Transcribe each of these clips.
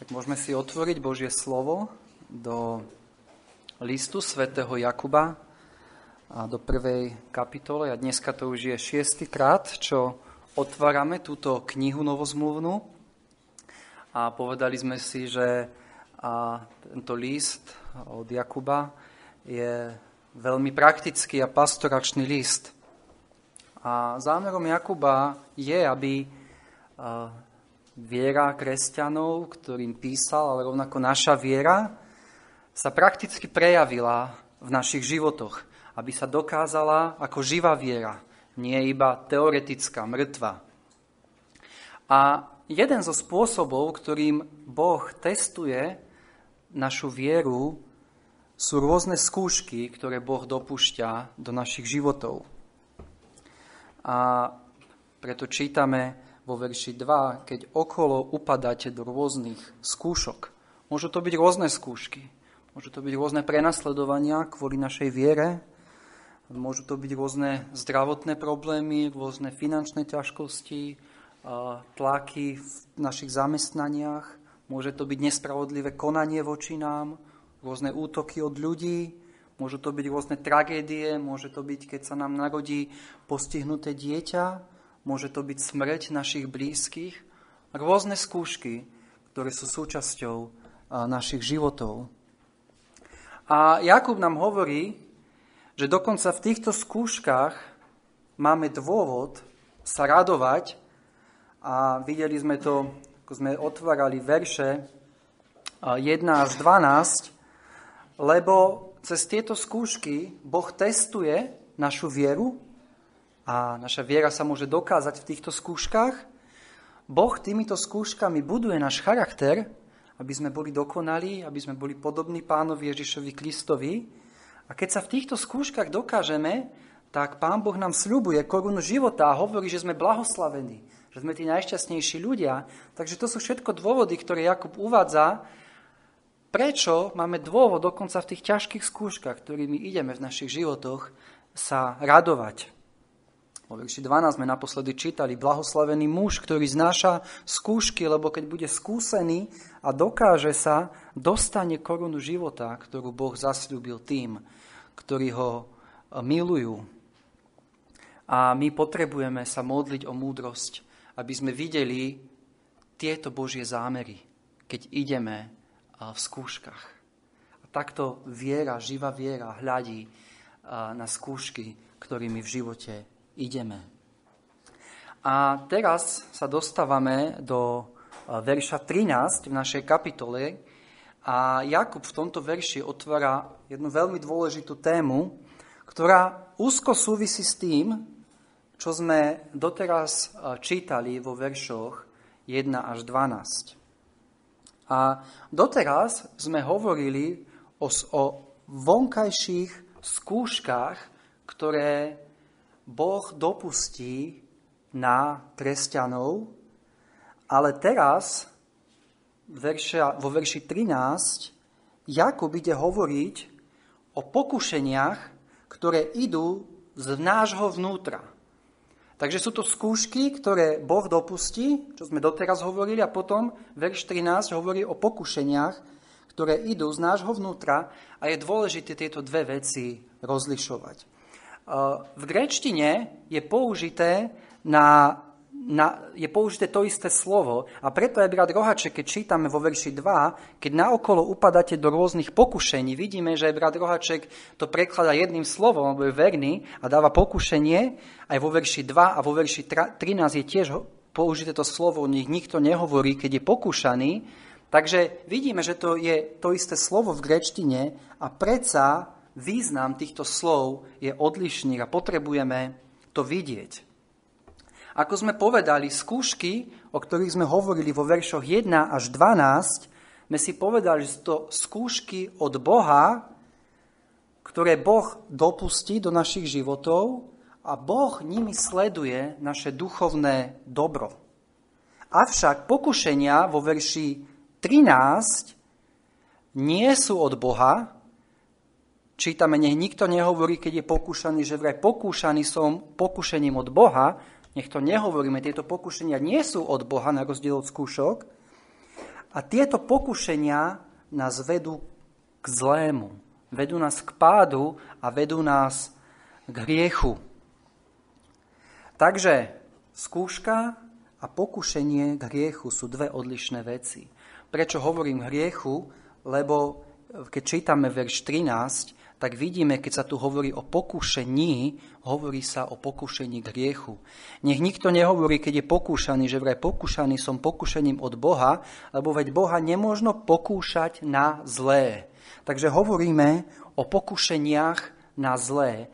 Tak môžeme si otvoriť Božie slovo do listu svätého Jakuba a do prvej kapitole. A dneska to už je šiestýkrát, čo otvárame túto knihu novozmluvnú. A povedali sme si, že a tento list od Jakuba je veľmi praktický a pastoračný list. A zámerom Jakuba je, aby viera kresťanov, ktorým písal, ale rovnako naša viera, sa prakticky prejavila v našich životoch, aby sa dokázala ako živá viera, nie iba teoretická, mŕtva. A jeden zo spôsobov, ktorým Boh testuje našu vieru, sú rôzne skúšky, ktoré Boh dopúšťa do našich životov. A preto čítame vo verši 2, keď okolo upadáte do rôznych skúšok. Môžu to byť rôzne skúšky, môžu to byť rôzne prenasledovania kvôli našej viere, môžu to byť rôzne zdravotné problémy, rôzne finančné ťažkosti, tlaky v našich zamestnaniach, môže to byť nespravodlivé konanie voči nám, rôzne útoky od ľudí, môžu to byť rôzne tragédie, môže to byť, keď sa nám narodí postihnuté dieťa, môže to byť smrť našich blízkych, rôzne skúšky, ktoré sú súčasťou našich životov. A Jakub nám hovorí, že dokonca v týchto skúškach máme dôvod sa radovať a videli sme to, ako sme otvárali verše 1 až 12, lebo cez tieto skúšky Boh testuje našu vieru a naša viera sa môže dokázať v týchto skúškach. Boh týmito skúškami buduje náš charakter, aby sme boli dokonalí, aby sme boli podobní pánovi Ježišovi Kristovi. A keď sa v týchto skúškach dokážeme, tak Pán Boh nám sľubuje korunu života a hovorí, že sme blahoslavení, že sme tí najšťastnejší ľudia. Takže to sú všetko dôvody, ktoré Jakub uvádza, prečo máme dôvod dokonca v tých ťažkých skúškach, ktorými ideme v našich životoch, sa radovať. Vo verši 12 sme naposledy čítali, blahoslavený muž, ktorý znáša skúšky, lebo keď bude skúsený a dokáže sa, dostane korunu života, ktorú Boh zasľúbil tým, ktorí ho e, milujú. A my potrebujeme sa modliť o múdrosť, aby sme videli tieto Božie zámery, keď ideme e, v skúškach. A takto viera, živá viera hľadí e, na skúšky, ktorými v živote ideme. A teraz sa dostávame do e, verša 13 v našej kapitole a Jakub v tomto verši otvára jednu veľmi dôležitú tému, ktorá úzko súvisí s tým, čo sme doteraz e, čítali vo veršoch 1 až 12. A doteraz sme hovorili o, o vonkajších skúškach, ktoré Boh dopustí na kresťanov, ale teraz vo verši 13 Jakub ide hovoriť o pokušeniach, ktoré idú z nášho vnútra. Takže sú to skúšky, ktoré Boh dopustí, čo sme doteraz hovorili, a potom verš 13 hovorí o pokušeniach, ktoré idú z nášho vnútra a je dôležité tieto dve veci rozlišovať v gréčtine je použité na, na, je použité to isté slovo. A preto aj brat Rohaček, keď čítame vo verši 2, keď naokolo upadáte do rôznych pokušení, vidíme, že aj brat Rohaček to prekladá jedným slovom, lebo je verný a dáva pokušenie, aj vo verši 2 a vo verši 13 je tiež použité to slovo, o nich nikto nehovorí, keď je pokúšaný, takže vidíme, že to je to isté slovo v gréčtine a predsa význam týchto slov je odlišný a potrebujeme to vidieť. Ako sme povedali, skúšky, o ktorých sme hovorili vo veršoch 1 až 12, sme si povedali, že to skúšky od Boha, ktoré Boh dopustí do našich životov a Boh nimi sleduje naše duchovné dobro. Avšak pokušenia vo verši 13 nie sú od Boha, čítame, nech nikto nehovorí, keď je pokúšaný, že vraj pokúšaný som pokušením od Boha, nech to nehovoríme, tieto pokušenia nie sú od Boha na rozdiel od skúšok, A tieto pokušenia nás vedú k zlému. Vedú nás k pádu a vedú nás k hriechu. Takže skúška a pokušenie k hriechu sú dve odlišné veci. Prečo hovorím hriechu? Lebo keď čítame verš 13, tak vidíme, keď sa tu hovorí o pokušení, hovorí sa o pokušení k hriechu. Nech nikto nehovorí, keď je pokúšaný, že vraj pokúšaný som pokušením od Boha, lebo veď Boha nemôžno pokúšať na zlé. Takže hovoríme o pokušeniach na zlé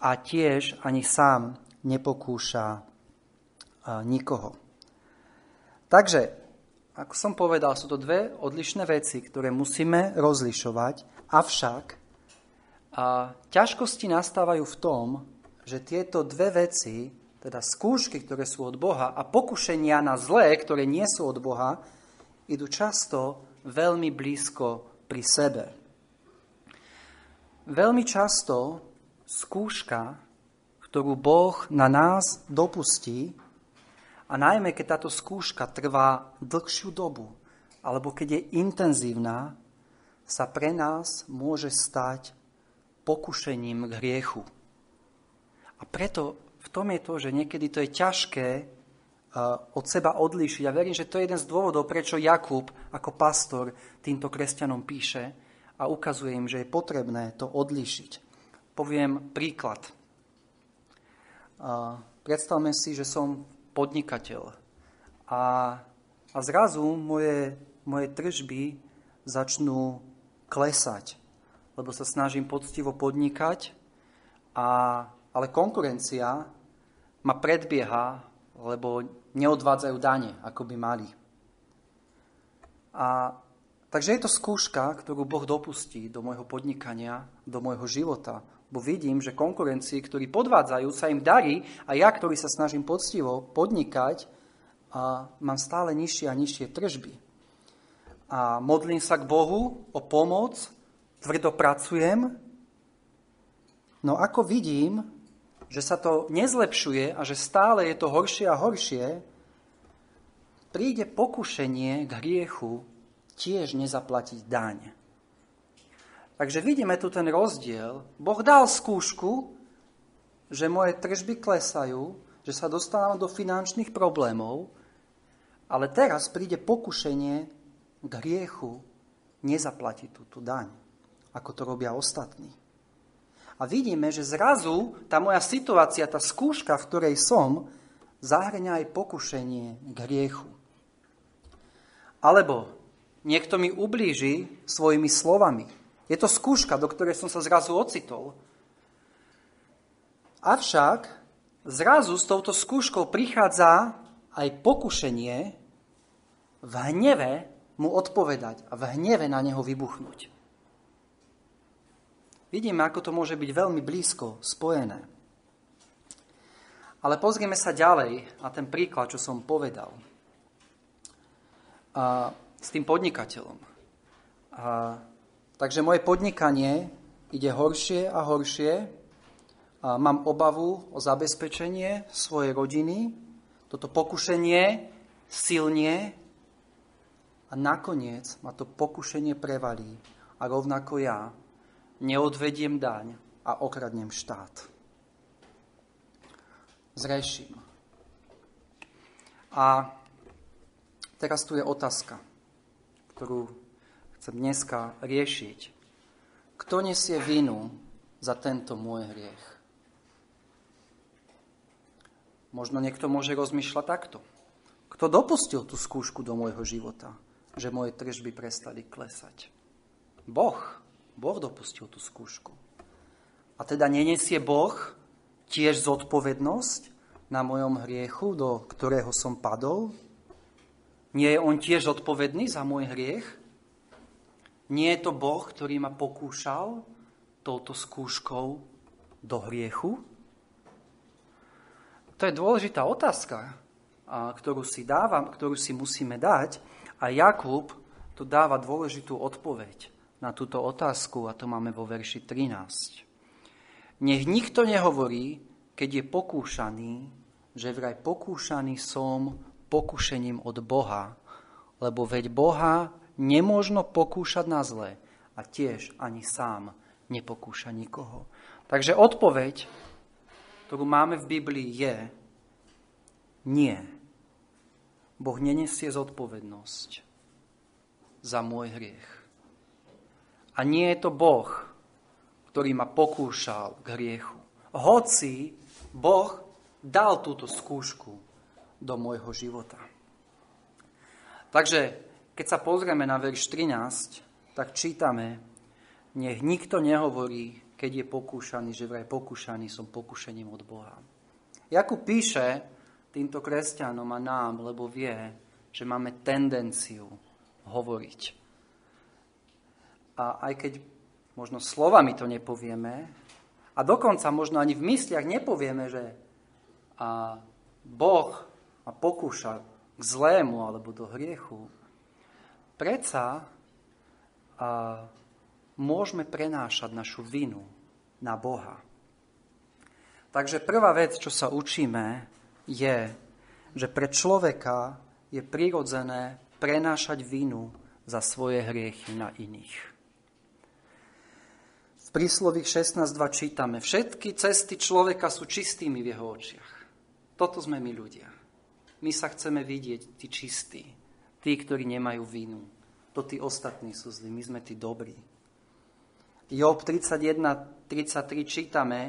a tiež ani sám nepokúša nikoho. Takže, ako som povedal, sú to dve odlišné veci, ktoré musíme rozlišovať, avšak a ťažkosti nastávajú v tom, že tieto dve veci, teda skúšky, ktoré sú od Boha a pokušenia na zlé, ktoré nie sú od Boha, idú často veľmi blízko pri sebe. Veľmi často skúška, ktorú Boh na nás dopustí, a najmä keď táto skúška trvá dlhšiu dobu, alebo keď je intenzívna, sa pre nás môže stať pokušením k hriechu. A preto v tom je to, že niekedy to je ťažké uh, od seba odlíšiť. A verím, že to je jeden z dôvodov, prečo Jakub ako pastor týmto kresťanom píše a ukazuje im, že je potrebné to odlíšiť. Poviem príklad. Uh, predstavme si, že som podnikateľ a, a zrazu moje, moje tržby začnú klesať lebo sa snažím poctivo podnikať, a, ale konkurencia ma predbieha, lebo neodvádzajú dane, ako by mali. A, takže je to skúška, ktorú Boh dopustí do môjho podnikania, do môjho života. Bo vidím, že konkurencii, ktorí podvádzajú, sa im darí a ja, ktorý sa snažím poctivo podnikať, a mám stále nižšie a nižšie tržby. A modlím sa k Bohu o pomoc, tvrdo pracujem, no ako vidím, že sa to nezlepšuje a že stále je to horšie a horšie, príde pokušenie k hriechu tiež nezaplatiť daň. Takže vidíme tu ten rozdiel. Boh dal skúšku, že moje tržby klesajú, že sa dostávam do finančných problémov, ale teraz príde pokušenie k hriechu nezaplatiť túto daň ako to robia ostatní. A vidíme, že zrazu tá moja situácia, tá skúška, v ktorej som, zahrňa aj pokušenie k hriechu. Alebo niekto mi ublíži svojimi slovami. Je to skúška, do ktorej som sa zrazu ocitol. Avšak zrazu s touto skúškou prichádza aj pokušenie v hneve mu odpovedať a v hneve na neho vybuchnúť. Vidíme, ako to môže byť veľmi blízko spojené. Ale pozrieme sa ďalej na ten príklad, čo som povedal. A, s tým podnikateľom. A, takže moje podnikanie ide horšie a horšie. A mám obavu o zabezpečenie svojej rodiny. Toto pokušenie silnie a nakoniec ma to pokušenie prevalí. A rovnako ja neodvediem daň a okradnem štát. Zreším. A teraz tu je otázka, ktorú chcem dneska riešiť. Kto nesie vinu za tento môj hriech? Možno niekto môže rozmýšľať takto. Kto dopustil tú skúšku do môjho života, že moje tržby prestali klesať? Boh. Boh dopustil tú skúšku. A teda nenesie Boh tiež zodpovednosť na mojom hriechu, do ktorého som padol? Nie je on tiež zodpovedný za môj hriech? Nie je to Boh, ktorý ma pokúšal touto skúškou do hriechu? To je dôležitá otázka, ktorú si dávam, ktorú si musíme dať. A Jakub tu dáva dôležitú odpoveď na túto otázku a to máme vo verši 13. Nech nikto nehovorí, keď je pokúšaný, že vraj pokúšaný som pokušením od Boha, lebo veď Boha nemôžno pokúšať na zlé a tiež ani sám nepokúša nikoho. Takže odpoveď, ktorú máme v Biblii je nie. Boh nenesie zodpovednosť za môj hriech. A nie je to Boh, ktorý ma pokúšal k hriechu. Hoci Boh dal túto skúšku do môjho života. Takže, keď sa pozrieme na verš 13, tak čítame, nech nikto nehovorí, keď je pokúšaný, že vraj pokúšaný som pokúšením od Boha. Jakub píše týmto kresťanom a nám, lebo vie, že máme tendenciu hovoriť. A aj keď možno slovami to nepovieme, a dokonca možno ani v mysliach nepovieme, že a Boh ma pokúša k zlému alebo do hriechu, predsa a, môžeme prenášať našu vinu na Boha. Takže prvá vec, čo sa učíme, je, že pre človeka je prirodzené prenášať vinu za svoje hriechy na iných príslových 16.2 čítame, všetky cesty človeka sú čistými v jeho očiach. Toto sme my ľudia. My sa chceme vidieť tí čistí, tí, ktorí nemajú vinu. To tí ostatní sú zlí, my sme tí dobrí. Job 31.33 čítame,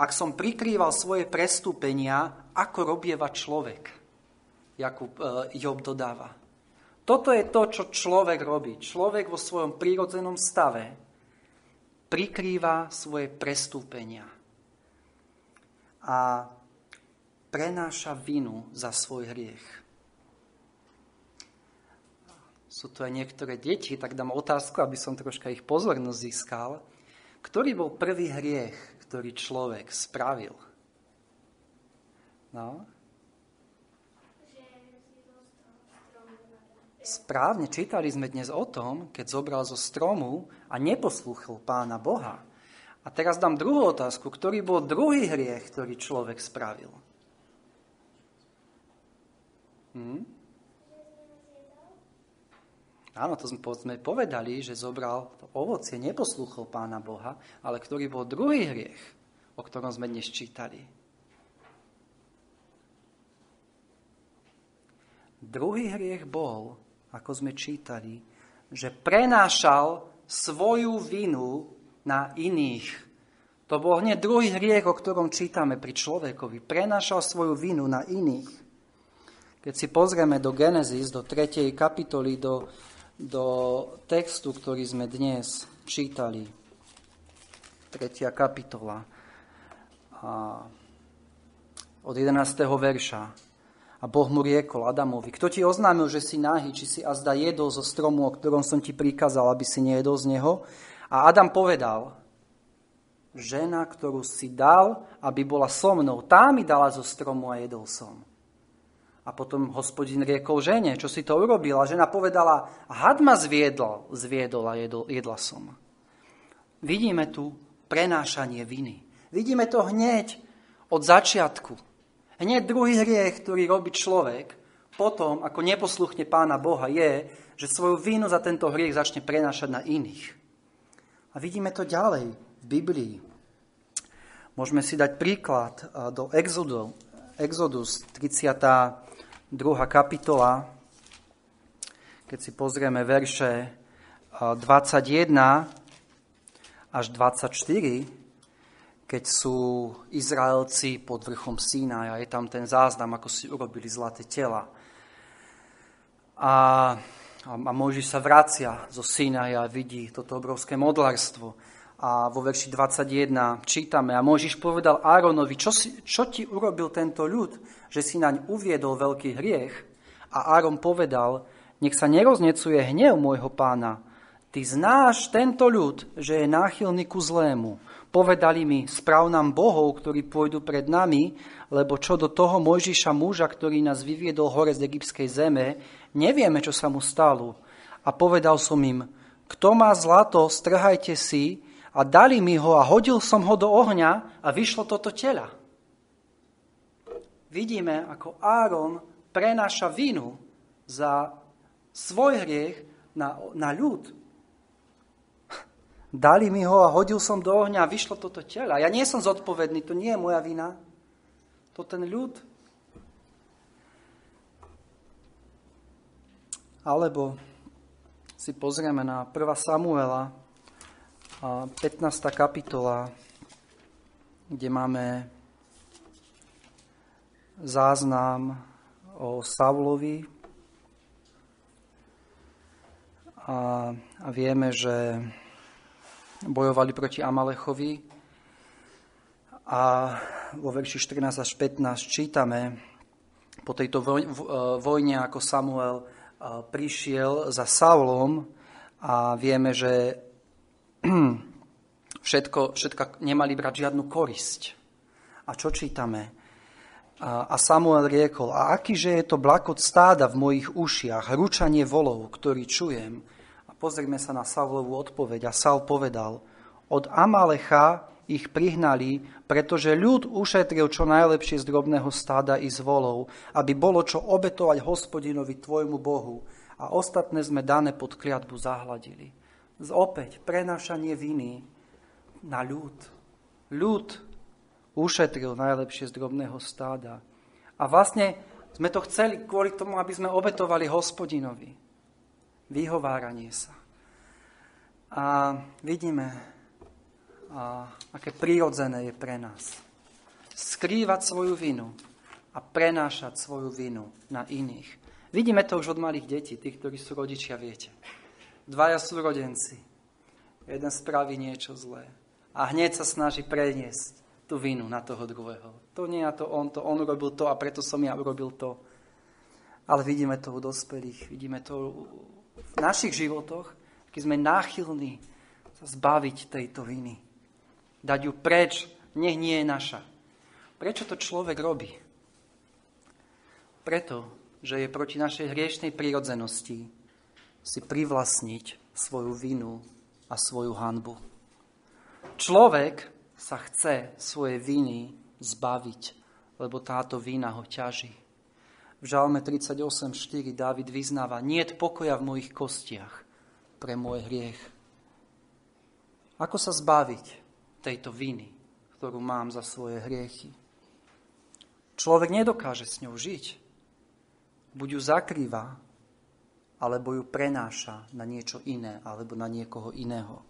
ak som prikrýval svoje prestúpenia, ako robieva človek. Jakub, uh, Job dodáva. Toto je to, čo človek robí. Človek vo svojom prírodzenom stave prikrýva svoje prestúpenia a prenáša vinu za svoj hriech. Sú tu aj niektoré deti, tak dám otázku, aby som troška ich pozornosť získal. Ktorý bol prvý hriech, ktorý človek spravil? No? Správne čítali sme dnes o tom, keď zobral zo stromu a neposlúchol pána Boha. A teraz dám druhú otázku. Ktorý bol druhý hriech, ktorý človek spravil? Hm? Áno, to sme povedali, že zobral to ovocie, neposlúchol pána Boha, ale ktorý bol druhý hriech, o ktorom sme dnes čítali. Druhý hriech bol, ako sme čítali, že prenášal svoju vinu na iných. To bol hneď druhý hriech, o ktorom čítame pri človekovi. Prenášal svoju vinu na iných. Keď si pozrieme do Genesis, do 3. kapitoly, do, do textu, ktorý sme dnes čítali, 3. kapitola, a od 11. verša. A Boh mu riekol Adamovi, kto ti oznámil, že si náhy, či si azda jedol zo stromu, o ktorom som ti prikázal, aby si nejedol z neho? A Adam povedal, žena, ktorú si dal, aby bola so mnou, tá mi dala zo stromu a jedol som. A potom hospodin riekol žene, čo si to urobila. Žena povedala, had ma zviedol, zviedol a jedol, jedla som. Vidíme tu prenášanie viny. Vidíme to hneď od začiatku. Hneď druhý hriech, ktorý robí človek, potom, ako neposluchne pána Boha, je, že svoju vínu za tento hriech začne prenášať na iných. A vidíme to ďalej v Biblii. Môžeme si dať príklad do Exodu, Exodus 32. kapitola, keď si pozrieme verše 21 až 24, keď sú Izraelci pod vrchom Sína a je tam ten záznam, ako si urobili zlaté tela. A, a Mojžiš sa vracia zo Sínaja a vidí toto obrovské modlárstvo. A vo verši 21 čítame, a Mojžiš povedal Áronovi, čo, si, čo ti urobil tento ľud, že si naň uviedol veľký hriech? A Áron povedal, nech sa neroznecuje hnev môjho pána. Ty znáš tento ľud, že je náchylný ku zlému Povedali mi, správ nám bohov, ktorí pôjdu pred nami, lebo čo do toho Mojžiša muža, ktorý nás vyviedol hore z egyptskej zeme, nevieme, čo sa mu stalo. A povedal som im, kto má zlato, strhajte si, a dali mi ho a hodil som ho do ohňa a vyšlo toto tela. Vidíme, ako Áron prenáša vinu za svoj hriech na, na ľud. Dali mi ho a hodil som do ohňa a vyšlo toto tela. Ja nie som zodpovedný, to nie je moja vina. To ten ľud. Alebo si pozrieme na 1. Samuela, 15. kapitola, kde máme záznam o Saulovi a, a vieme, že bojovali proti Amalechovi a vo verši 14 až 15 čítame po tejto vojne, ako Samuel prišiel za Saulom a vieme, že všetko, všetko nemali brať žiadnu korisť. A čo čítame? A Samuel riekol, a akýže je to blakot stáda v mojich ušiach, ručanie volov, ktorý čujem. A pozrieme sa na Saulovú odpoveď. A Saul povedal, od Amalecha ich prihnali, pretože ľud ušetril čo najlepšie z drobného stáda i z volov, aby bolo čo obetovať hospodinovi tvojmu Bohu. A ostatné sme dané pod kliatbu zahladili. Opäť prenašanie viny na ľud. Ľud ušetril najlepšie z drobného stáda. A vlastne sme to chceli kvôli tomu, aby sme obetovali hospodinovi. Vyhováranie sa. A vidíme, a aké prírodzené je pre nás. Skrývať svoju vinu a prenášať svoju vinu na iných. Vidíme to už od malých detí, tých, ktorí sú rodičia, viete. Dvaja sú rodenci. Jeden spraví niečo zlé a hneď sa snaží preniesť tú vinu na toho druhého. To nie je to on, to on urobil to a preto som ja urobil to. Ale vidíme to u dospelých, vidíme to v našich životoch, keď sme náchylní sa zbaviť tejto viny. Dať ju preč, nech nie je naša. Prečo to človek robí? Preto, že je proti našej hriešnej prírodzenosti si privlastniť svoju vinu a svoju hanbu. Človek sa chce svoje viny zbaviť, lebo táto vina ho ťaží. V Žalme 38.4 Dávid vyznáva, nie pokoja v mojich kostiach pre môj hriech. Ako sa zbaviť tejto viny, ktorú mám za svoje hriechy? Človek nedokáže s ňou žiť. Buď ju zakrýva, alebo ju prenáša na niečo iné, alebo na niekoho iného.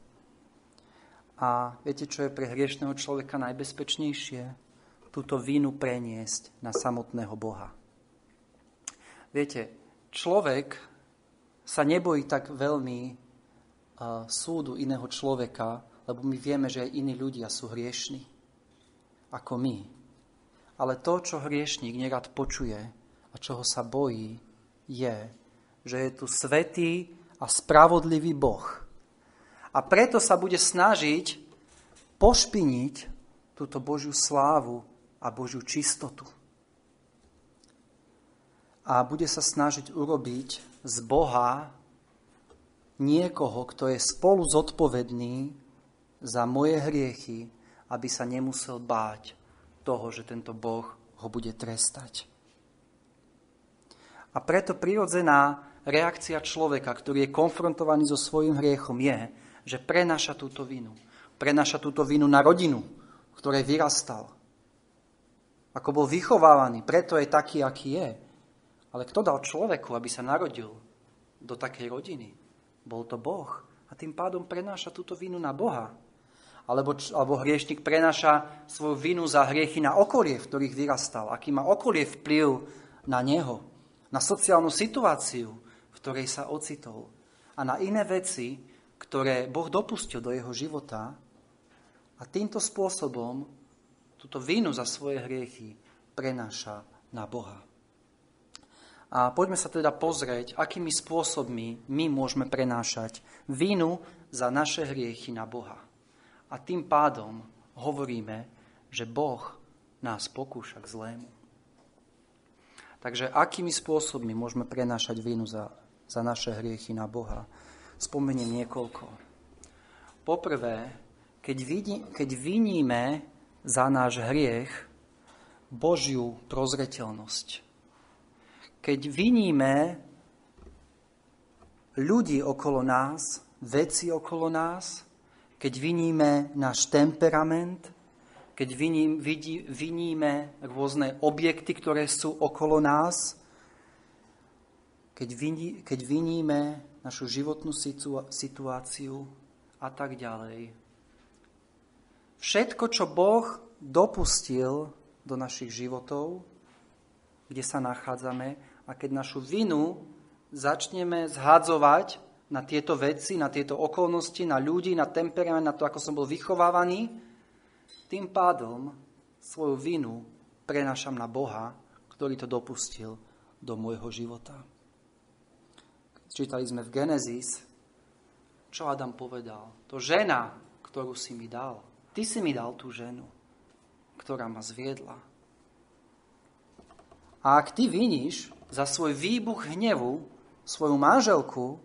A viete, čo je pre hriešného človeka najbezpečnejšie? Túto vínu preniesť na samotného Boha. Viete, človek sa nebojí tak veľmi uh, súdu iného človeka, lebo my vieme, že aj iní ľudia sú hriešní ako my. Ale to, čo hriešník nerad počuje a čoho sa bojí, je, že je tu svetý a spravodlivý Boh, a preto sa bude snažiť pošpiniť túto Božiu slávu a Božiu čistotu. A bude sa snažiť urobiť z Boha niekoho, kto je spolu zodpovedný za moje hriechy, aby sa nemusel báť toho, že tento Boh ho bude trestať. A preto prirodzená reakcia človeka, ktorý je konfrontovaný so svojím hriechom, je, že prenáša túto vinu. Prenáša túto vinu na rodinu, ktorej vyrastal. Ako bol vychovávaný, preto je taký, aký je. Ale kto dal človeku, aby sa narodil do takej rodiny? Bol to Boh. A tým pádom prenáša túto vinu na Boha. Alebo, alebo hriešnik prenáša svoju vinu za hriechy na okolie, v ktorých vyrastal. Aký má okolie vplyv na neho. Na sociálnu situáciu, v ktorej sa ocitol. A na iné veci, ktoré Boh dopustil do jeho života a týmto spôsobom túto vinu za svoje hriechy prenáša na Boha. A poďme sa teda pozrieť, akými spôsobmi my môžeme prenášať vinu za naše hriechy na Boha. A tým pádom hovoríme, že Boh nás pokúša k zlému. Takže akými spôsobmi môžeme prenášať vinu za, za naše hriechy na Boha? spomeniem niekoľko. Poprvé, keď, vidí, keď viníme za náš hriech Božiu prozreteľnosť. Keď viníme ľudí okolo nás, veci okolo nás, keď viníme náš temperament, keď viním, rôzne objekty, ktoré sú okolo nás, keď, viní, našu životnú situáciu a tak ďalej. Všetko, čo Boh dopustil do našich životov, kde sa nachádzame, a keď našu vinu začneme zhadzovať na tieto veci, na tieto okolnosti, na ľudí, na temperament, na to, ako som bol vychovávaný, tým pádom svoju vinu prenášam na Boha, ktorý to dopustil do môjho života. Čítali sme v Genesis, čo Adam povedal. To žena, ktorú si mi dal. Ty si mi dal tú ženu, ktorá ma zviedla. A ak ty viníš za svoj výbuch hnevu svoju manželku,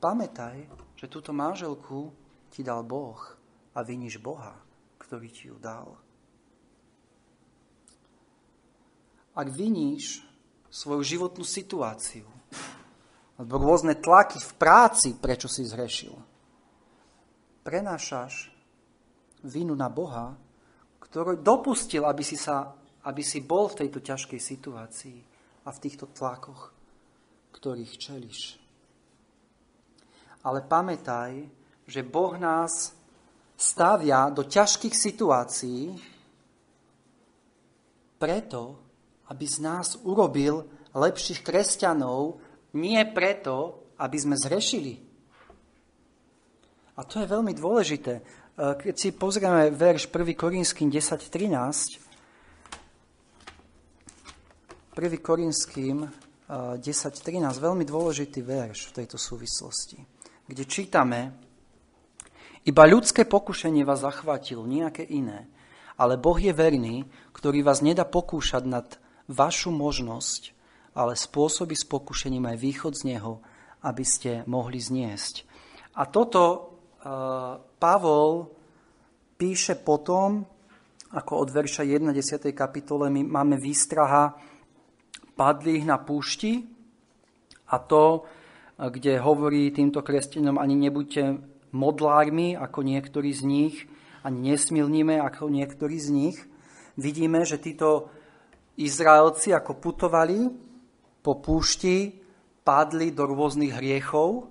pamätaj, že túto manželku ti dal Boh a viníš Boha, ktorý ti ju dal. Ak viníš svoju životnú situáciu, alebo rôzne tlaky v práci, prečo si zhrešil, prenášaš vinu na Boha, ktorý dopustil, aby si, sa, aby si bol v tejto ťažkej situácii a v týchto tlakoch, ktorých čeliš. Ale pamätaj, že Boh nás stavia do ťažkých situácií preto, aby z nás urobil lepších kresťanov, nie preto, aby sme zrešili. A to je veľmi dôležité. Keď si pozrieme verš 1. Korinským 10.13, 1. Korinským 10.13, veľmi dôležitý verš v tejto súvislosti, kde čítame, iba ľudské pokušenie vás zachvátilo, nejaké iné, ale Boh je verný, ktorý vás nedá pokúšať nad vašu možnosť, ale spôsobí s pokušením aj východ z neho, aby ste mohli zniesť. A toto uh, Pavol píše potom, ako od verša 1. 10. kapitole my máme výstraha padlých na púšti a to, kde hovorí týmto kresťanom, ani nebuďte modlármi, ako niektorí z nich, ani nesmilníme, ako niektorí z nich. Vidíme, že títo Izraelci, ako putovali po púšti, padli do rôznych hriechov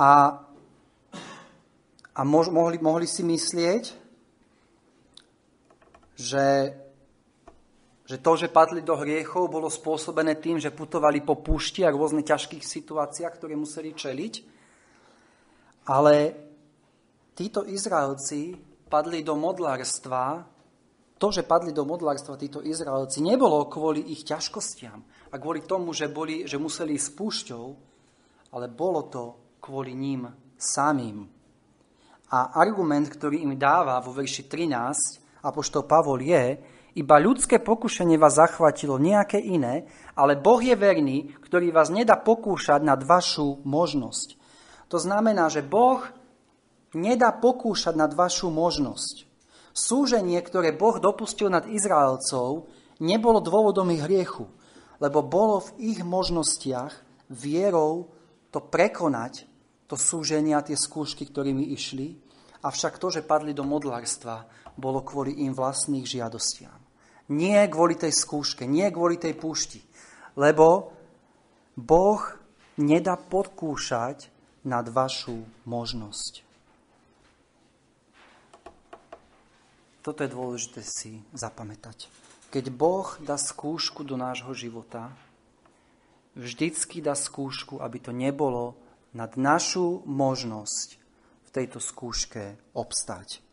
a, a mohli, mohli si myslieť, že že to, že padli do hriechov, bolo spôsobené tým, že putovali po púšti a rôzne ťažkých situáciách, ktoré museli čeliť. Ale títo Izraelci padli do modlárstva, to, že padli do modlárstva títo Izraelci, nebolo kvôli ich ťažkostiam a kvôli tomu, že, boli, že museli ísť púšťou, ale bolo to kvôli ním samým. A argument, ktorý im dáva vo verši 13, apoštol Pavol je, iba ľudské pokušenie vás zachvatilo, nejaké iné, ale Boh je verný, ktorý vás nedá pokúšať nad vašu možnosť. To znamená, že Boh nedá pokúšať nad vašu možnosť. Súženie, ktoré Boh dopustil nad Izraelcov, nebolo dôvodom ich hriechu, lebo bolo v ich možnostiach vierou to prekonať, to súženie a tie skúšky, ktorými išli, avšak to, že padli do modlárstva, bolo kvôli im vlastných žiadostiam. Nie kvôli tej skúške, nie kvôli tej púšti. Lebo Boh nedá podkúšať nad vašu možnosť. Toto je dôležité si zapamätať. Keď Boh dá skúšku do nášho života, vždycky dá skúšku, aby to nebolo nad našu možnosť v tejto skúške obstať.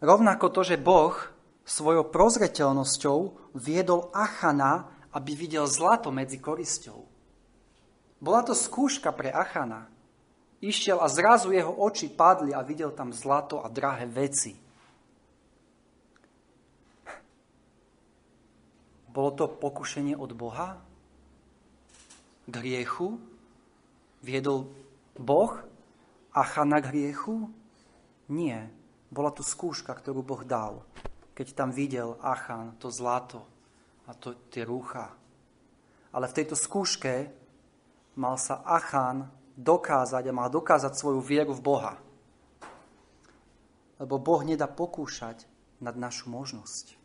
Rovnako to, že Boh svojou prozreteľnosťou viedol Achana, aby videl zlato medzi korisťou. Bola to skúška pre Achana. Išiel a zrazu jeho oči padli a videl tam zlato a drahé veci. Bolo to pokušenie od Boha? K hriechu? Viedol Boh Achana k hriechu? Nie. Bola to skúška, ktorú Boh dal keď tam videl Achan to zlato a to, tie rúcha. Ale v tejto skúške mal sa Achan dokázať a mal dokázať svoju vieru v Boha. Lebo Boh nedá pokúšať nad našu možnosť.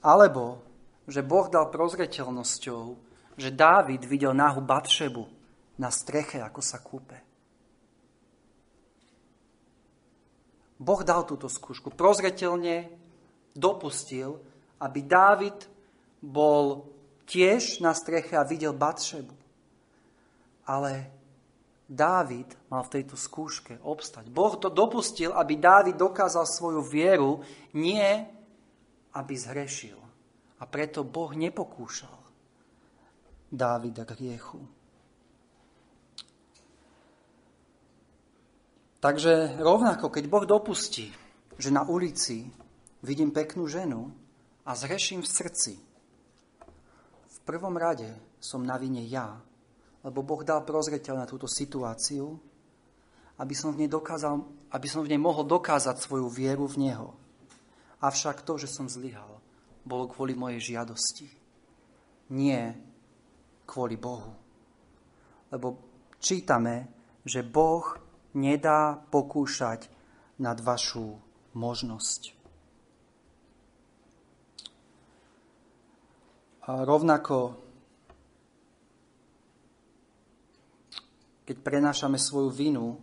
Alebo, že Boh dal prozreteľnosťou, že Dávid videl náhu Batšebu na streche, ako sa kúpe. Boh dal túto skúšku. Prozreteľne dopustil, aby Dávid bol tiež na streche a videl Batšebu. Ale Dávid mal v tejto skúške obstať. Boh to dopustil, aby Dávid dokázal svoju vieru, nie aby zhrešil. A preto Boh nepokúšal Dávida k hriechu. Takže rovnako, keď Boh dopustí, že na ulici vidím peknú ženu a zhreším v srdci, v prvom rade som na vine ja, lebo Boh dal prozreteľ na túto situáciu, aby som, v nej dokázal, aby som v nej mohol dokázať svoju vieru v Neho. Avšak to, že som zlyhal, bolo kvôli mojej žiadosti. Nie kvôli Bohu. Lebo čítame, že Boh nedá pokúšať nad vašu možnosť. A rovnako keď prenášame svoju vinu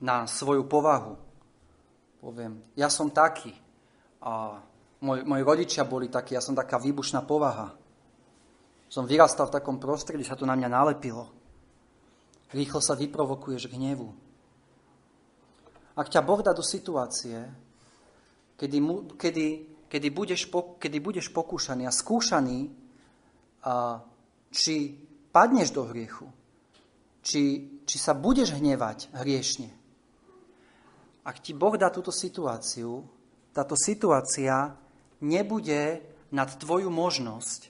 na svoju povahu. Poviem, ja som taký a moj, moji rodičia boli takí, ja som taká výbušná povaha. Som vyrastal v takom prostredí, sa to na mňa nalepilo. Rýchlo sa vyprovokuješ k hnevu. Ak ťa Boh dá do situácie, kedy, mu, kedy, kedy, budeš, kedy budeš pokúšaný a skúšaný, a, či padneš do hriechu, či, či sa budeš hnevať hriešne. Ak ti Boh dá túto situáciu, táto situácia nebude nad tvoju možnosť,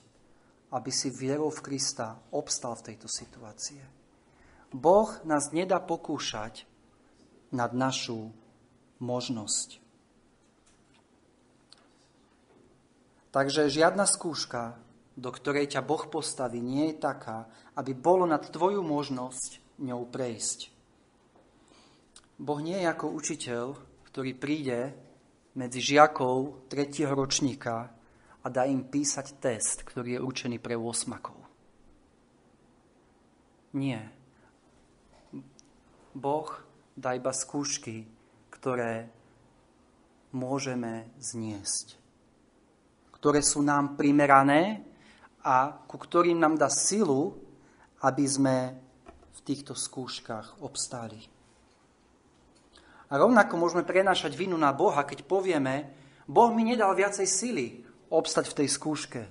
aby si vierou v Krista obstal v tejto situácie. Boh nás nedá pokúšať nad našu možnosť. Takže žiadna skúška do ktorej ťa Boh postaví, nie je taká, aby bolo nad tvoju možnosť ňou prejsť. Boh nie je ako učiteľ, ktorý príde medzi žiakov tretieho ročníka a dá im písať test, ktorý je určený pre 8. Nie. Boh dá iba skúšky, ktoré môžeme zniesť. Ktoré sú nám primerané a ku ktorým nám dá silu, aby sme v týchto skúškach obstáli. A rovnako môžeme prenášať vinu na Boha, keď povieme, Boh mi nedal viacej sily obstať v tej skúške.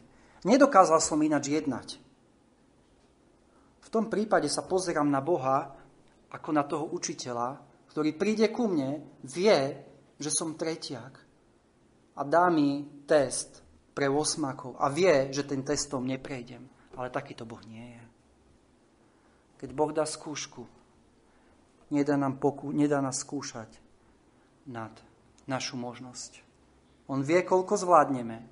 Nedokázal som ináč jednať. V tom prípade sa pozerám na Boha ako na toho učiteľa, ktorý príde ku mne, vie, že som tretiak a dá mi test, pre osmakov a vie, že ten testom neprejdem. Ale takýto Boh nie je. Keď Boh dá skúšku, nedá, nám poku- nedá nás skúšať nad našu možnosť. On vie, koľko zvládneme.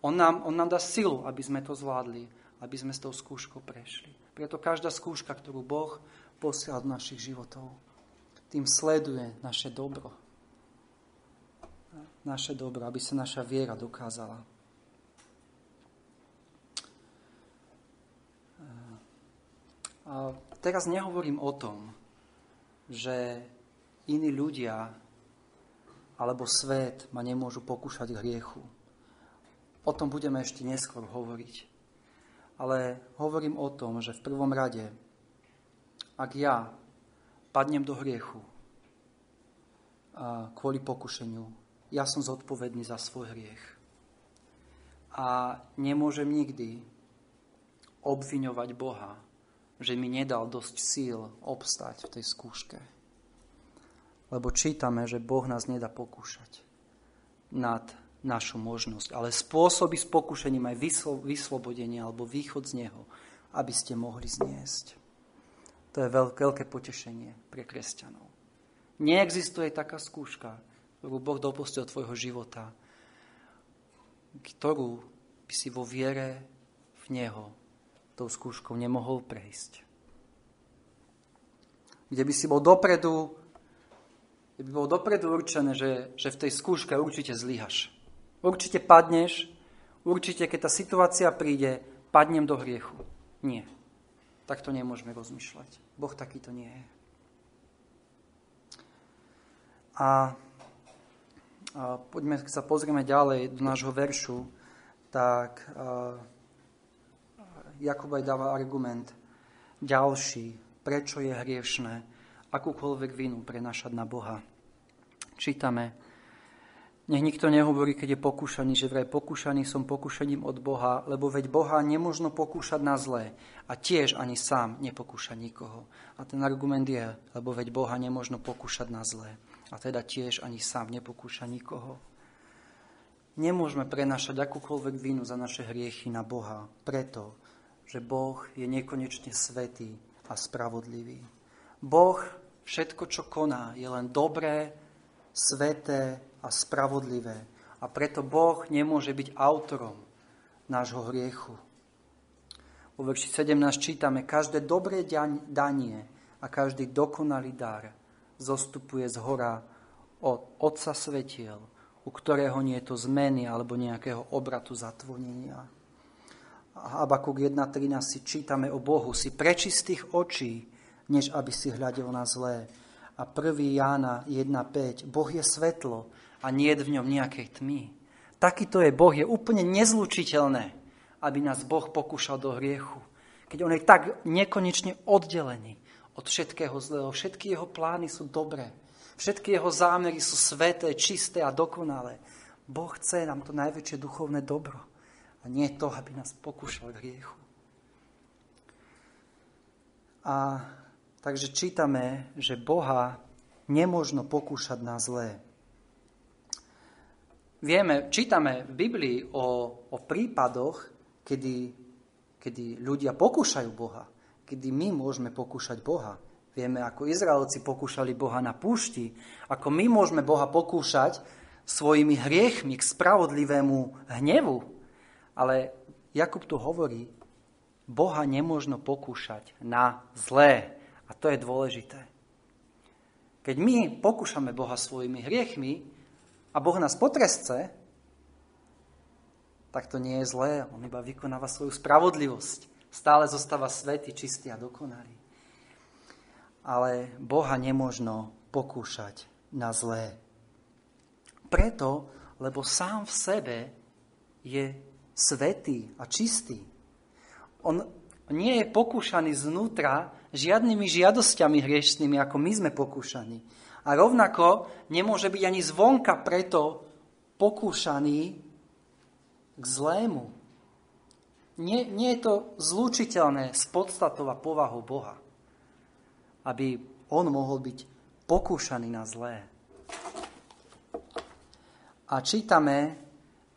On nám, on nám dá silu, aby sme to zvládli, aby sme s tou skúškou prešli. Preto každá skúška, ktorú Boh posiela do našich životov, tým sleduje naše dobro. Naše dobro, aby sa naša viera dokázala A teraz nehovorím o tom, že iní ľudia alebo svet ma nemôžu pokúšať hriechu. O tom budeme ešte neskôr hovoriť. Ale hovorím o tom, že v prvom rade, ak ja padnem do hriechu kvôli pokušeniu, ja som zodpovedný za svoj hriech. A nemôžem nikdy obviňovať Boha že mi nedal dosť síl obstať v tej skúške. Lebo čítame, že Boh nás nedá pokúšať nad našu možnosť, ale spôsoby s pokúšením aj vyslobodenie alebo východ z neho, aby ste mohli zniesť. To je veľké potešenie pre kresťanov. Neexistuje taká skúška, ktorú Boh dopustil tvojho života, ktorú by si vo viere v Neho tou skúškou nemohol prejsť. Kde by si bol dopredu, kde by bolo dopredu určené, že, že v tej skúške určite zlyhaš. Určite padneš, určite keď tá situácia príde, padnem do hriechu. Nie. Tak to nemôžeme rozmýšľať. Boh takýto nie je. A, a poďme sa pozrieme ďalej do nášho veršu, tak a, Jakub aj dáva argument ďalší, prečo je hriešné akúkoľvek vinu prenašať na Boha. Čítame, nech nikto nehovorí, keď je pokúšaný, že vraj pokúšaný som pokúšaním od Boha, lebo veď Boha nemožno pokúšať na zlé a tiež ani sám nepokúša nikoho. A ten argument je, lebo veď Boha nemožno pokúšať na zlé a teda tiež ani sám nepokúša nikoho. Nemôžeme prenašať akúkoľvek vinu za naše hriechy na Boha, preto, že Boh je nekonečne svetý a spravodlivý. Boh všetko, čo koná, je len dobré, sveté a spravodlivé. A preto Boh nemôže byť autorom nášho hriechu. Vo verši 17 čítame, každé dobré danie a každý dokonalý dar zostupuje z hora od Otca Svetiel, u ktorého nie je to zmeny alebo nejakého obratu zatvonenia. Habakuk 1.13 si čítame o Bohu, si prečistých očí, než aby si hľadel na zlé a 1. Jána 1.5. Boh je svetlo a nie je v ňom nejakej tmy. Takýto je Boh, je úplne nezlučiteľné, aby nás Boh pokúšal do hriechu. Keď on je tak nekonečne oddelený od všetkého zlého, všetky jeho plány sú dobré, všetky jeho zámery sú sveté, čisté a dokonalé. Boh chce nám to najväčšie duchovné dobro a nie to, aby nás pokúšal k hriechu. A Takže čítame, že Boha nemôžno pokúšať na zlé. Vieme, čítame v Biblii o, o prípadoch, kedy, kedy ľudia pokúšajú Boha, kedy my môžeme pokúšať Boha. Vieme, ako Izraelci pokúšali Boha na púšti, ako my môžeme Boha pokúšať svojimi hriechmi k spravodlivému hnevu. Ale Jakub tu hovorí, Boha nemôžno pokúšať na zlé. A to je dôležité. Keď my pokúšame Boha svojimi hriechmi a Boh nás potresce, tak to nie je zlé. On iba vykonáva svoju spravodlivosť. Stále zostáva svetý, čistý a dokonalý. Ale Boha nemožno pokúšať na zlé. Preto, lebo sám v sebe je svetý a čistý. On nie je pokúšaný znútra žiadnymi žiadosťami hriešnými, ako my sme pokúšaní. A rovnako nemôže byť ani zvonka preto pokúšaný k zlému. Nie, nie je to zlučiteľné s podstatou a povahou Boha, aby on mohol byť pokúšaný na zlé. A čítame,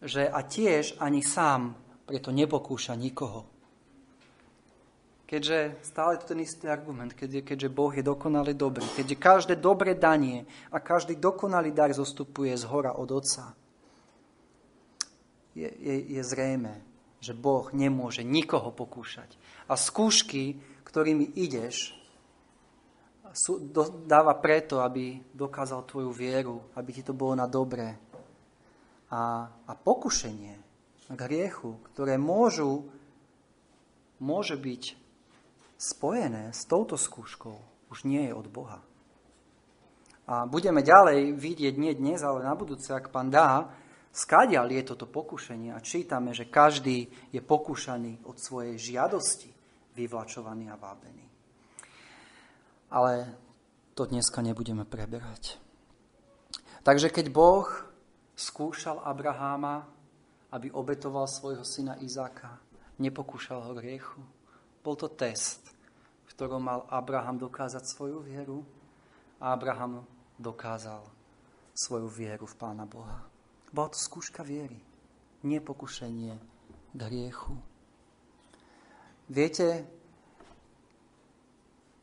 že a tiež ani sám preto nepokúša nikoho. Keďže stále je to ten istý argument, keďže, keďže Boh je dokonale dobrý, keďže každé dobré danie a každý dokonalý dar zostupuje z hora od Otca, je, je, je zrejme, že Boh nemôže nikoho pokúšať. A skúšky, ktorými ideš, sú, do, dáva preto, aby dokázal tvoju vieru, aby ti to bolo na dobré. A, a pokušenie k hriechu, ktoré môžu, môže byť spojené s touto skúškou, už nie je od Boha. A budeme ďalej vidieť nie dnes, ale na budúce, ak pán dá, skadial je toto pokušenie a čítame, že každý je pokúšaný od svojej žiadosti vyvlačovaný a vábený. Ale to dneska nebudeme preberať. Takže keď Boh skúšal Abraháma, aby obetoval svojho syna Izáka, nepokúšal ho hriechu. Bol to test, ktorom mal Abraham dokázať svoju vieru a Abraham dokázal svoju vieru v Pána Boha. Bola to skúška viery, nie pokušenie k hriechu. Viete,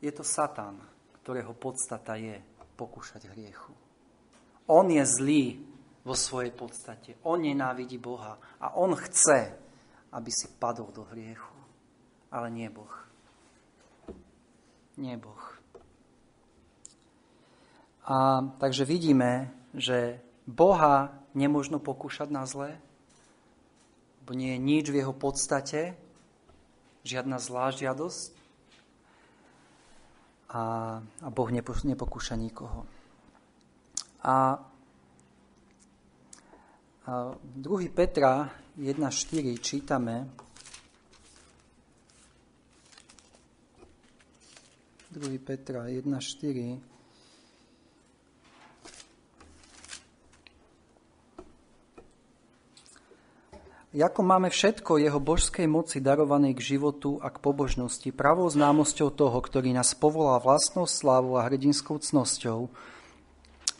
je to Satan, ktorého podstata je pokúšať hriechu. On je zlý vo svojej podstate. On nenávidí Boha a on chce, aby si padol do hriechu. Ale nie Boh. Nie Boh. A takže vidíme, že Boha nemôžno pokúšať na zlé, bo nie je nič v jeho podstate, žiadna zlá žiadosť a, a Boh nepokúša nikoho. A, a 2. Petra 1.4 čítame, 2. Petra 1.4 Ako máme všetko jeho božskej moci darovanej k životu a k pobožnosti, pravou známosťou toho, ktorý nás povolá vlastnou slávou a hrdinskou cnosťou,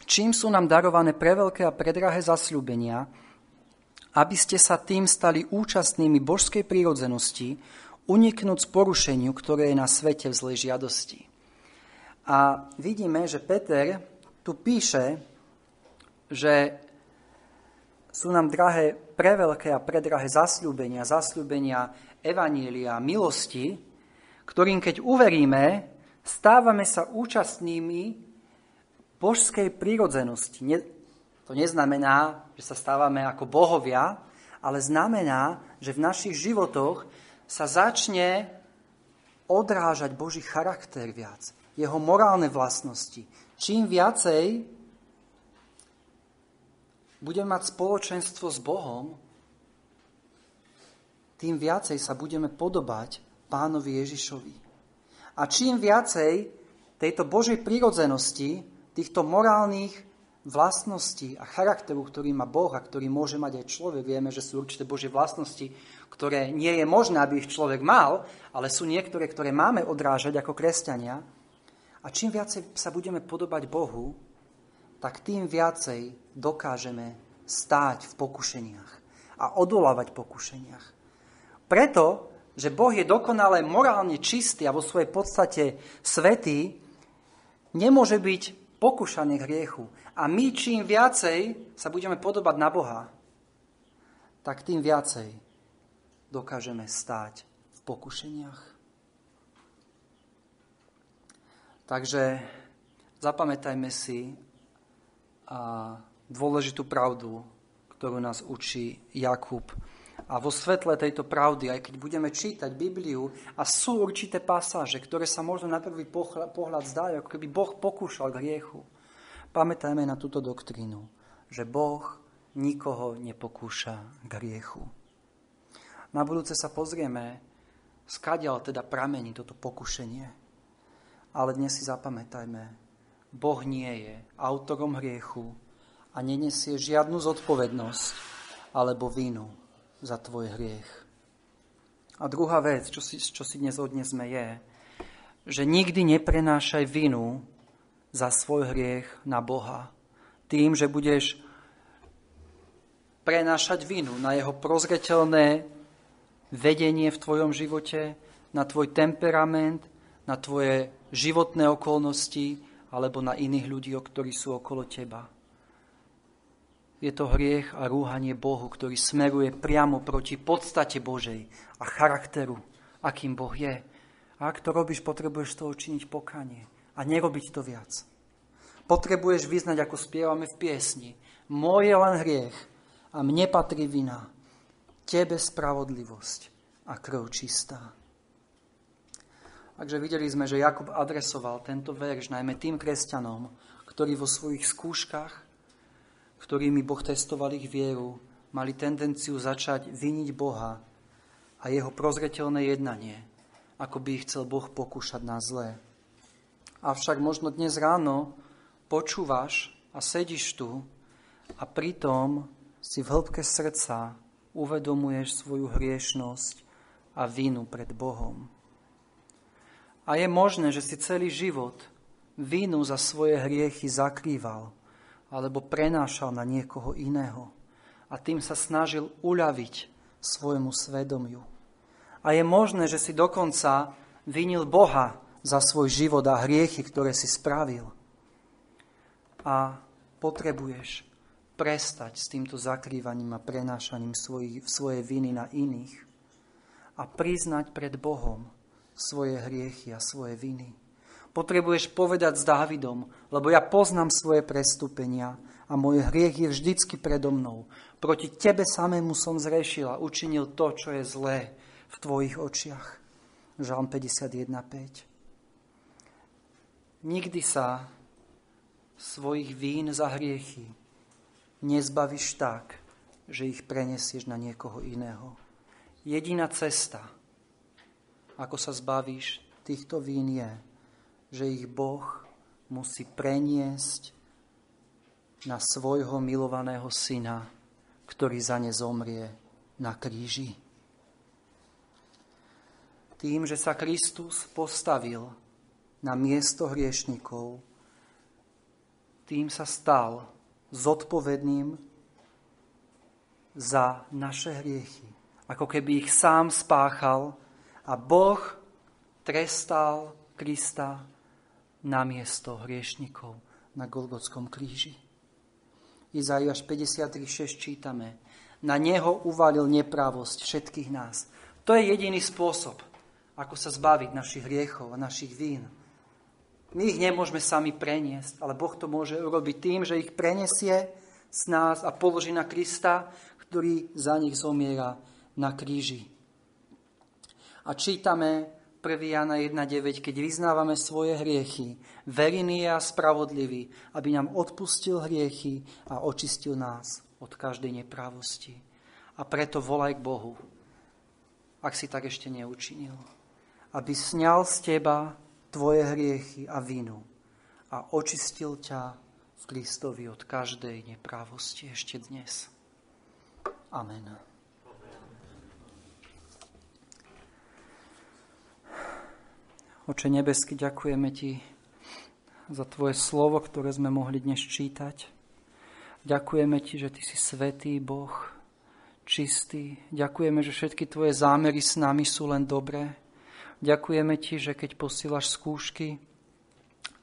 čím sú nám darované preveľké a predrahé zasľúbenia, aby ste sa tým stali účastnými božskej prírodzenosti, uniknúť z porušeniu, ktoré je na svete v zlej žiadosti. A vidíme, že Peter tu píše, že sú nám drahé preveľké a predrahé zasľúbenia, zasľúbenia evanília, milosti, ktorým keď uveríme, stávame sa účastnými božskej prírodzenosti. To neznamená, že sa stávame ako bohovia, ale znamená, že v našich životoch sa začne odrážať Boží charakter viac, jeho morálne vlastnosti. Čím viacej budeme mať spoločenstvo s Bohom, tým viacej sa budeme podobať pánovi Ježišovi. A čím viacej tejto Božej prírodzenosti, týchto morálnych vlastností a charakteru, ktorý má Boh a ktorý môže mať aj človek, vieme, že sú určité Božie vlastnosti, ktoré nie je možné, aby ich človek mal, ale sú niektoré, ktoré máme odrážať ako kresťania. A čím viacej sa budeme podobať Bohu, tak tým viacej dokážeme stáť v pokušeniach a odolávať pokušeniach. Preto, že Boh je dokonale morálne čistý a vo svojej podstate svetý, nemôže byť pokúšaný hriechu. A my čím viacej sa budeme podobať na Boha, tak tým viacej dokážeme stáť v pokušeniach. Takže zapamätajme si dôležitú pravdu, ktorú nás učí Jakub. A vo svetle tejto pravdy, aj keď budeme čítať Bibliu a sú určité pasáže, ktoré sa možno na prvý pohľad zdajú, ako keby Boh pokúšal k hriechu, pamätajme na túto doktrínu, že Boh nikoho nepokúša k hriechu. Na budúce sa pozrieme, skadiaľ teda pramení toto pokušenie. Ale dnes si zapamätajme, Boh nie je autorom hriechu a nenesie žiadnu zodpovednosť alebo vinu za tvoj hriech. A druhá vec, čo si, čo si dnes odnesme, je, že nikdy neprenášaj vinu za svoj hriech na Boha. Tým, že budeš prenášať vinu na jeho prozreteľné vedenie v tvojom živote, na tvoj temperament, na tvoje životné okolnosti, alebo na iných ľudí, ktorí sú okolo teba. Je to hriech a rúhanie Bohu, ktorý smeruje priamo proti podstate Božej a charakteru, akým Boh je. A ak to robíš, potrebuješ z toho činiť pokanie a nerobiť to viac. Potrebuješ vyznať, ako spievame v piesni. Moje len hriech a mne patrí vina. Tebe spravodlivosť a krv čistá. Takže videli sme, že Jakub adresoval tento verš najmä tým kresťanom, ktorí vo svojich skúškach, ktorými Boh testoval ich vieru, mali tendenciu začať viniť Boha a jeho prozreteľné jednanie, ako by ich chcel Boh pokúšať na zlé. Avšak možno dnes ráno počúvaš a sedíš tu a pritom si v hĺbke srdca uvedomuješ svoju hriešnosť a vinu pred Bohom. A je možné, že si celý život vínu za svoje hriechy zakrýval alebo prenášal na niekoho iného a tým sa snažil uľaviť svojmu svedomiu. A je možné, že si dokonca vinil Boha za svoj život a hriechy, ktoré si spravil. A potrebuješ prestať s týmto zakrývaním a prenášaním svojej, viny na iných a priznať pred Bohom svoje hriechy a svoje viny. Potrebuješ povedať s Dávidom, lebo ja poznám svoje prestúpenia a môj hriech je vždycky predo mnou. Proti tebe samému som zrešil a učinil to, čo je zlé v tvojich očiach. Žalm 51.5 Nikdy sa svojich vín za hriechy nezbavíš tak, že ich prenesieš na niekoho iného. Jediná cesta, ako sa zbavíš týchto vín je, že ich Boh musí preniesť na svojho milovaného syna, ktorý za ne zomrie na kríži. Tým, že sa Kristus postavil na miesto hriešnikov, tým sa stal zodpovedným za naše hriechy. Ako keby ich sám spáchal a Boh trestal Krista na miesto hriešnikov na Golgotskom kríži. Izaiáš 53.6 čítame. Na neho uvalil neprávosť všetkých nás. To je jediný spôsob, ako sa zbaviť našich hriechov a našich vín. My ich nemôžeme sami preniesť, ale Boh to môže urobiť tým, že ich prenesie z nás a položí na Krista ktorý za nich zomiera na kríži. A čítame 1. Jana 1.9, keď vyznávame svoje hriechy, verný a spravodlivý, aby nám odpustil hriechy a očistil nás od každej nepravosti. A preto volaj k Bohu, ak si tak ešte neučinil, aby sňal z teba tvoje hriechy a vinu a očistil ťa v Kristovi od každej neprávosti ešte dnes. Amen. Oče nebesky, ďakujeme Ti za Tvoje slovo, ktoré sme mohli dnes čítať. Ďakujeme Ti, že Ty si svetý Boh, čistý. Ďakujeme, že všetky Tvoje zámery s nami sú len dobré. Ďakujeme Ti, že keď posílaš skúšky,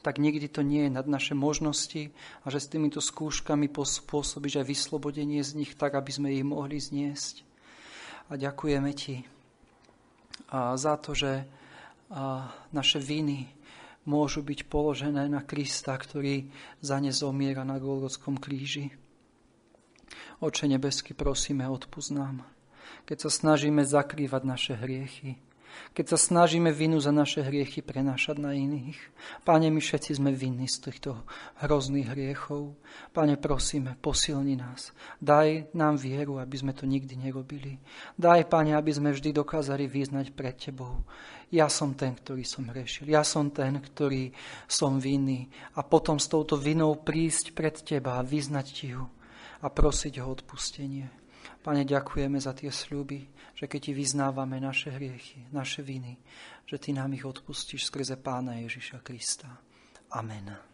tak nikdy to nie je nad naše možnosti a že s týmito skúškami pôsobíš aj vyslobodenie z nich tak, aby sme ich mohli zniesť. A ďakujeme Ti za to, že naše viny môžu byť položené na Krista, ktorý za ne zomiera na Golgotskom kríži. Oče nebesky, prosíme, odpúsť nám, keď sa snažíme zakrývať naše hriechy, keď sa snažíme vinu za naše hriechy prenášať na iných. Pane, my všetci sme vinní z týchto hrozných hriechov. Pane, prosíme, posilni nás. Daj nám vieru, aby sme to nikdy nerobili. Daj, Pane, aby sme vždy dokázali vyznať pred Tebou. Ja som ten, ktorý som hrešil. Ja som ten, ktorý som vinný. A potom s touto vinou prísť pred Teba a vyznať Ti ju a prosiť ho odpustenie. Pane, ďakujeme za tie sľuby, že keď Ti vyznávame naše hriechy, naše viny, že Ty nám ich odpustíš skrze Pána Ježiša Krista. Amen.